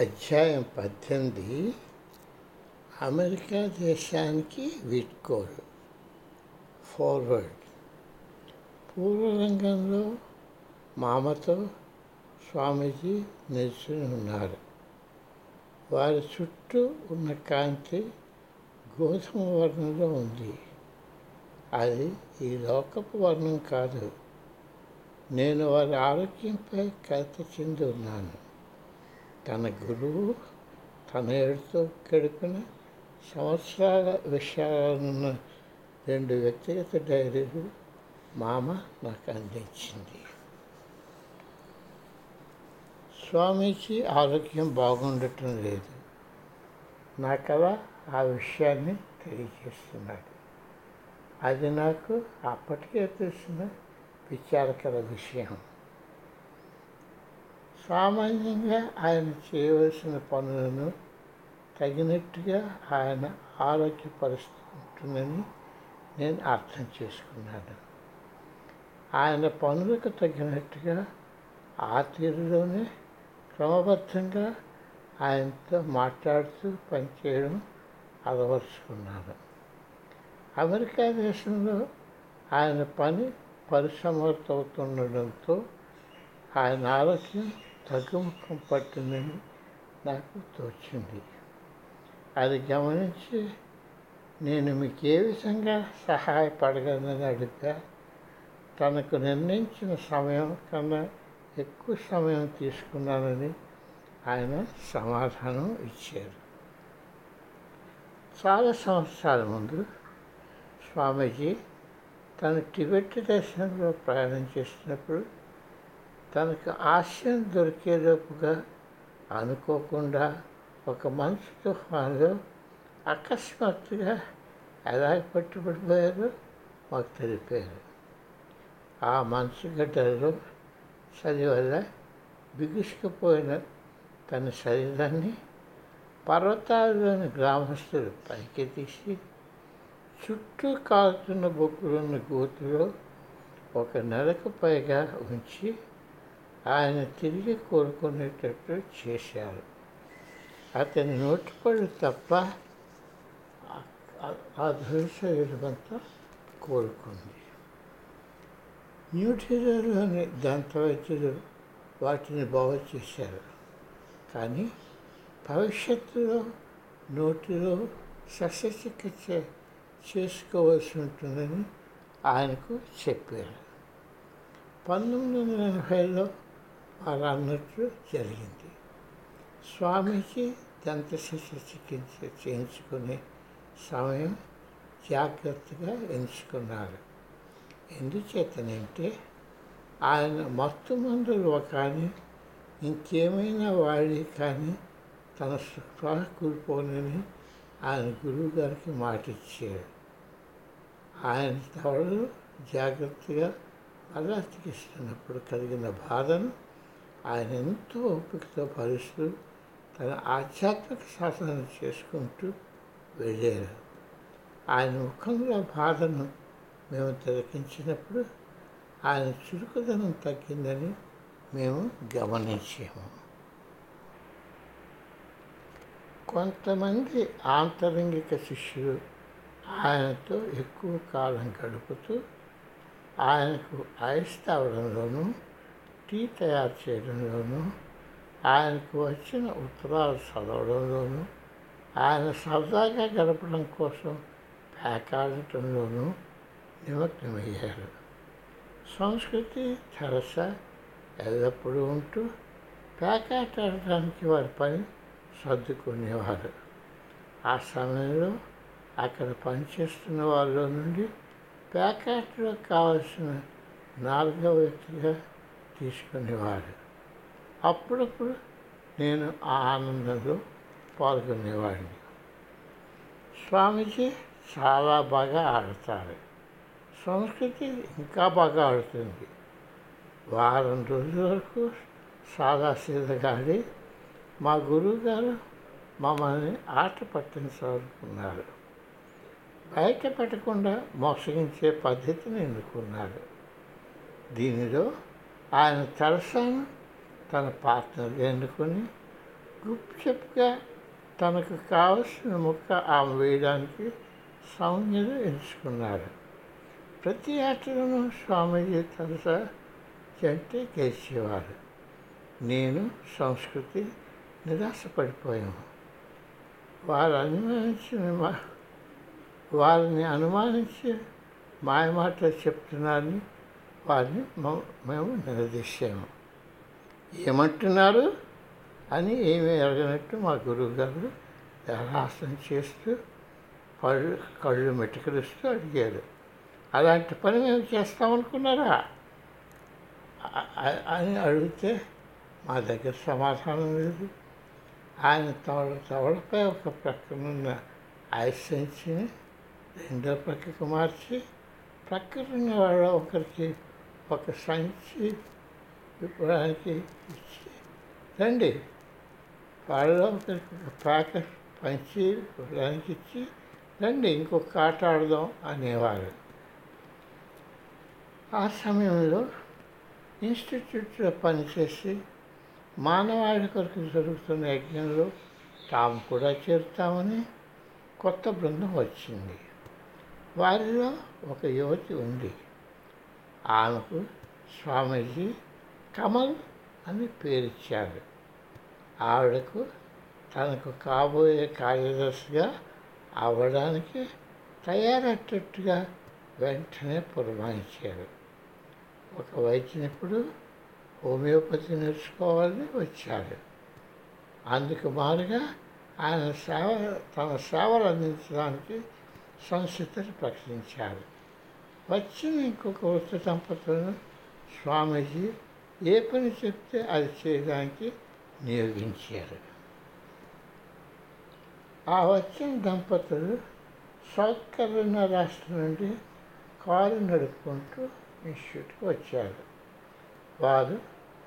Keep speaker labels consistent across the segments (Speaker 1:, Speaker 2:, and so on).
Speaker 1: అధ్యాయం పద్దెనిమిది. అమెరికా దేశానికి వీడ్కోలు. ఫార్వర్డ్. పూర్వరంగంలో మామతో స్వామీజీ నిల్చుని ఉన్నారు. వారి చుట్టూ ఉన్న కాంతి గోధుమ వర్ణంలో ఉంది. అది ఈ లోకపు వర్ణం కాదు. నేను వారి ఆరోగ్యంపై కలత చెంది ఉన్నాను. తన గురువు తన ఏడుతో గడిపిన సంవత్సరాల విషయాలను రెండు వ్యక్తిగత డైరీలు మామ నాకు అందించింది. స్వామీజీ ఆరోగ్యం బాగుండటం లేదు. నాకలా ఆ విషయాన్ని తెలియజేస్తున్నాడు. అది నాకు అప్పటికే తెలిసిన విచారకర విషయం. సామాన్యంగా ఆయన చేయవలసిన పనులను తగినట్టుగా ఆయన ఆరోగ్య పరిస్థితి ఉంటుందని నేను అర్థం చేసుకున్నాను. ఆయన పనులకు తగినట్టుగా ఆ తీరులోనే క్రమబద్ధంగా ఆయనతో మాట్లాడుతూ పనిచేయడం అలవరుచుకున్నాను. అమెరికా దేశంలో ఆయన పని పరిసమర్థమవుతుండడంతో ఆయన ఆరోగ్యం తగ్గుముఖం పట్టిందని నాకు తోచింది. అది గమనించి నేను మీకు ఏ విధంగా సహాయపడగలనని అడిగా తనకు నిర్ణయించిన సమయం కన్నా ఎక్కువ సమయం తీసుకున్నానని ఆయన సమాధానం ఇచ్చారు. చాలా సంవత్సరాల ముందు స్వామీజీ తను టిబెట్ దేశంలో ప్రయాణం చేసినప్పుడు తనకు ఆశయం దొరికేలోపుగా అనుకోకుండా ఒక మంచు తుఫాన్లో అకస్మాత్తుగా ఎలా పట్టుబడిపోయారో మాకు తెలిపారు. ఆ మంచు గడ్డలో చలి వల్ల బిగుసుకుపోయిన తన శరీరాన్ని పర్వతాల్లోని గ్రామస్తులు పైకి తీసి చుట్టూ కాలుతున్న బొగ్గులున్న గోతులో ఒక నెలకు పైగా ఉంచి ఆయన తిరిగి కోరుకునేటట్టు చేశారు. అతని నోటిపళ్ళు తప్ప ఆ శరీరమంతా కోరుకుంది. న్యూఢిల్లీలోని దంత వైద్యులు వాటిని బాగు చేశారు. కానీ భవిష్యత్తులో నోటిలో శస్త్రచికిత్స చేసుకోవాల్సి ఉంటుందని ఆయనకు చెప్పారు. పంతొమ్మిది వందల ఎనభైలో అలా అన్నట్లు జరిగింది. స్వామీజీ దంత శస్త్రచికిత్స చేయించుకునే సమయం జాగ్రత్తగా ఎంచుకున్నారు. ఎందుచేతనంటే ఆయన మత్తు మందులు కానీ ఇంకేమైనా వాడి కానీ తన సుఖ కూలిపోనని ఆయన గురువు గారికి మాట ఇచ్చారు ఆయన తవడలు జాగ్రత్తగా పరాతికిస్తున్నప్పుడు కలిగిన బాధను ఆయన ఎంతో ఓపికతో భరిస్తూ తన ఆధ్యాత్మిక సాధన చేసుకుంటూ వెళ్ళారు. ఆయన ముఖంలో బాధను మేము తిలకించినప్పుడు ఆయన చురుకుదనం తగ్గిందని మేము గమనించాము. కొంతమంది ఆంతరంగిక శిష్యులు ఆయనతో ఎక్కువ కాలం గడుపుతూ ఆయనకు ఐస్ తావడంలోనూ టీ తయారు చేయడంలోనూ ఆయనకు వచ్చిన ఉత్తరాలు చదవడంలోనూ ఆయన సరదాగా గడపడం కోసం పేకాడటంలోనూ నిమగ్నమయ్యారు. సంస్కృతి తెరస ఎల్లప్పుడూ ఉంటూ పేకాటాడటానికి వారి పని సర్దుకునేవారు. ఆ సమయంలో అక్కడ పనిచేస్తున్న వాళ్ళ నుండి ప్యాకెట్లో కావలసిన నాలుగో వ్యక్తిగా తీసుకునేవారు అప్పుడప్పుడు నేను ఆ ఆనందంలో పాల్గొనేవాడిని. స్వామీజీ చాలా బాగా ఆడతారు. సంస్కృతి ఇంకా బాగా ఆడుతుంది. వారం రోజుల వరకు సాదాసీదగా ఆడి మా గురువుగారు మమ్మల్ని ఆట పట్టించాలనుకున్నారు. బయట పెట్టకుండా మోసగించే పద్ధతిని ఎన్నుకున్నారు. దీనిలో ఆయన తలసాను తన పార్ట్నర్ ఎన్నుకొని గుప్చెప్గా తనకు కావలసిన ముక్క ఆమె వేయడానికి సౌమ్యులు ఎంచుకున్నారు. ప్రతి ఆటలను స్వామీజీ తరసా జంటే గెలిచేవారు. నేను సంస్కృతి నిరాశపడిపోయాము వారు అనుమానించిన మా- వారిని అనుమానించి మాయమాటలు చెప్తున్నారని వారిని మేము నిలదీశాము ఏమంటున్నారు? అని ఏమి ఎరగనట్టు మా గురువుగారు హాసం చేస్తూ కళ్ళు కళ్ళు మెట్టుకలుస్తూ అడిగారు. అలాంటి పని మేము చేస్తామనుకున్నారా అని అడిగితే మా దగ్గర సమాధానం లేదు. ఆయన తవడ తవడపై ఒక ప్రక్కనున్న ఐస్ సంచిని రెండో ప్రక్కకు మార్చి ప్రక్కనున్న వాళ్ళ ఒకరికి ఒక సంచి విప్పడానికి ఇచ్చి. రండి. వాళ్ళలో ఒకరికి ఒక ప్యాకెట్ పంచి ఇవ్వడానికి ఇచ్చి రండి ఇంకొక ఆట ఆడదాం అనేవారు. ఆ సమయంలో ఇన్స్టిట్యూట్లో పనిచేసి మానవాళి కొరకు జరుగుతున్న యజ్ఞంలో తాము కూడా చేరుతామని కొత్త బృందం వచ్చింది. వారిలో ఒక యువతి ఉంది. ఆమెకు స్వామీజీ కమల్ అని పేరిచ్చారు. ఆవిడకు తనకు కాబోయే కార్యదర్శిగా అవ్వడానికి తయారయ్యేటట్టుగా వెంటనే పురమాయించారు. ఒక వైద్యునిప్పుడు హోమియోపతి నేర్చుకోవాలని వచ్చారు అందుకు మారుగా ఆయన సేవ తన సేవలు అందించడానికి సంసిద్ధత ప్రకటించారు. వచ్చిన ఇంకొక వృత్తి దంపతులను స్వామీజీ ఏ పని చెప్తే అది చేయడానికి నియోగించారు. ఆ వచ్చిన దంపతులు సౌత్ కరోనా రాష్ట్రం నుండి కారు నడుపుకుంటూ ఇన్స్టిట్యూట్కి వచ్చారు. వారు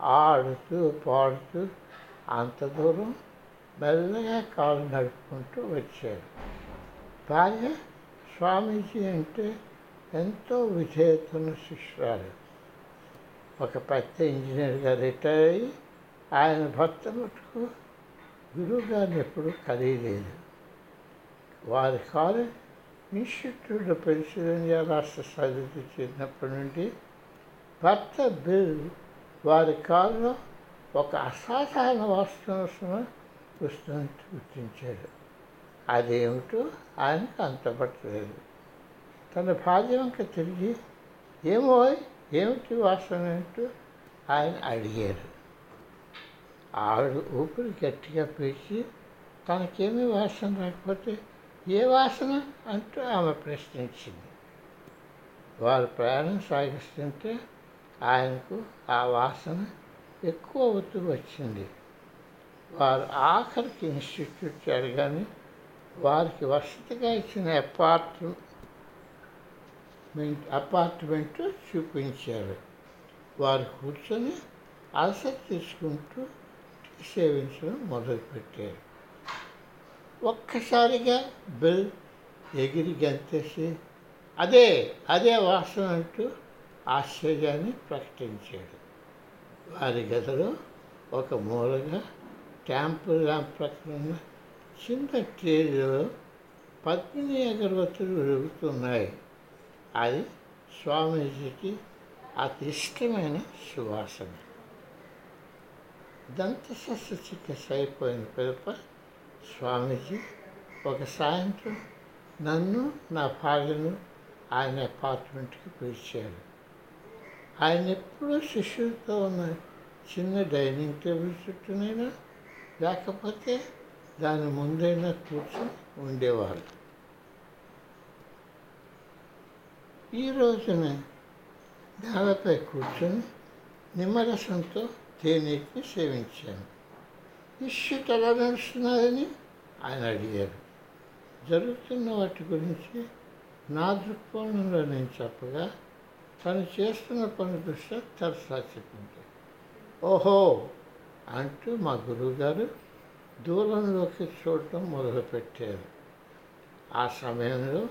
Speaker 1: ఆడుతూ పాడుతూ అంత దూరం మెల్లగా కారు నడుపుకుంటూ వచ్చారు. భార్య స్వామీజీ అంటే ఎంతో విధేయతను శిష్యురాలు ఒక పెద్ద ఇంజనీర్గా రిటైర్ అయ్యి ఆయన భర్త మటుకు గురువుగారిని ఎప్పుడూ కలియలేదు వారి కారు ఇన్స్టిట్యూట్ పెన్సిల్వేనియా రాష్ట్ర సరిహద్దు చేరినప్పటి నుండి భర్త బిల్ వారి కారులో ఒక అసాధారణ వాస్తవం వస్తున్నట్టు గుర్తించాడు. అదేమిటో ఆయనకు అంతపట్టలేదు. తన భార్య వంక తిరిగి ఏమో ఏమిటి వాసన అంటూ ఆయన అడిగారు. ఆవిడ ఊపిరి గట్టిగా పీల్చి తనకేమీ వాసన రాకపోతే ఏ వాసన అంటూ ఆమె ప్రశ్నించింది. వారు ప్రయాణం సాగిస్తుంటే ఆయనకు ఆ వాసన ఎక్కువ అవుతూ వచ్చింది. వారు ఆఖరికి ఇన్స్టిట్యూట్ చేరగానే వారికి వసతిగా ఇచ్చిన అపార్ట్మెంట్ అపార్ట్మెంట్ చూపించారు. వారు కూర్చొని అలసట తీసుకుంటూ టీ సేవించడం మొదలుపెట్టారు. ఒక్కసారిగా బిల్ ఎగిరి గంతేసి అదే అదే వాసన అంటూ ఆశ్చర్యాన్ని ప్రకటించాడు. వారి గదిలో ఒక మూలగా ట్యాంపు ల్యాంప్ ప్రక్కన ఉన్న చిన్న ట్రేలో పద్మిని అగరబత్తులు వెలుగుతున్నాయి. అది స్వామీజీకి అతి ఇష్టమైన సువాసన. దంత శస్త్రచికిత్స అయిపోయిన పిలుప స్వామీజీ ఒక సాయంత్రం నన్ను నా భార్యను ఆయన అపార్ట్మెంట్కి పిలిచారు. ఆయన ఎప్పుడూ శిష్యులతో ఉన్న చిన్న డైనింగ్ టేబుల్ చుట్టూనైనా లేకపోతే దాని ముందైనా కూర్చొని ఉండేవారు. ఈ రోజున దావపై కూర్చొని నిమ్మరసంతో తేనెకి సేవించాను. ఇష్యూట్ ఎలా నడుస్తున్నారని ఆయన అడిగారు. జరుగుతున్న వాటి గురించి నా దృక్కోణంలో నేను చెప్పగా తను చేస్తున్న పని దృష్ట్యా తరసా చెప్పింది. ఓహో! అంటూ మా గురువుగారు దూరంలోకి చూడటం మొదలుపెట్టారు. ఆ సమయంలో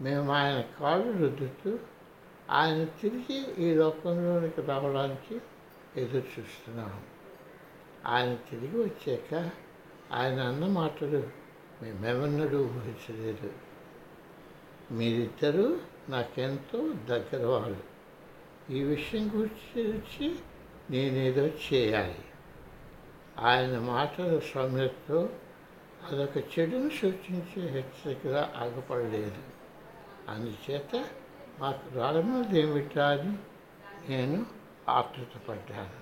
Speaker 1: మేము ఆయన కాళ్ళు రుద్దుతూ ఆయన తిరిగి ఈ లోకంలోనికి రావడానికి ఎదురు చూస్తున్నాం ఆయన తిరిగి వచ్చాక ఆయన అన్న మాటలు మేమెవన్నడూ ఊహించలేదు. మీరిద్దరూ నాకెంతో దగ్గర వాళ్ళు ఈ విషయం గురించి నేనేదో చేయాలి. ఆయన మాటల సమయంతో అదొక చెడును సూచించే హెచ్చరికగా ఆగపడలేదు. అందుచేత మాకు రానున్నది ఏమిటా అని నేను ఆతృతపడ్డాను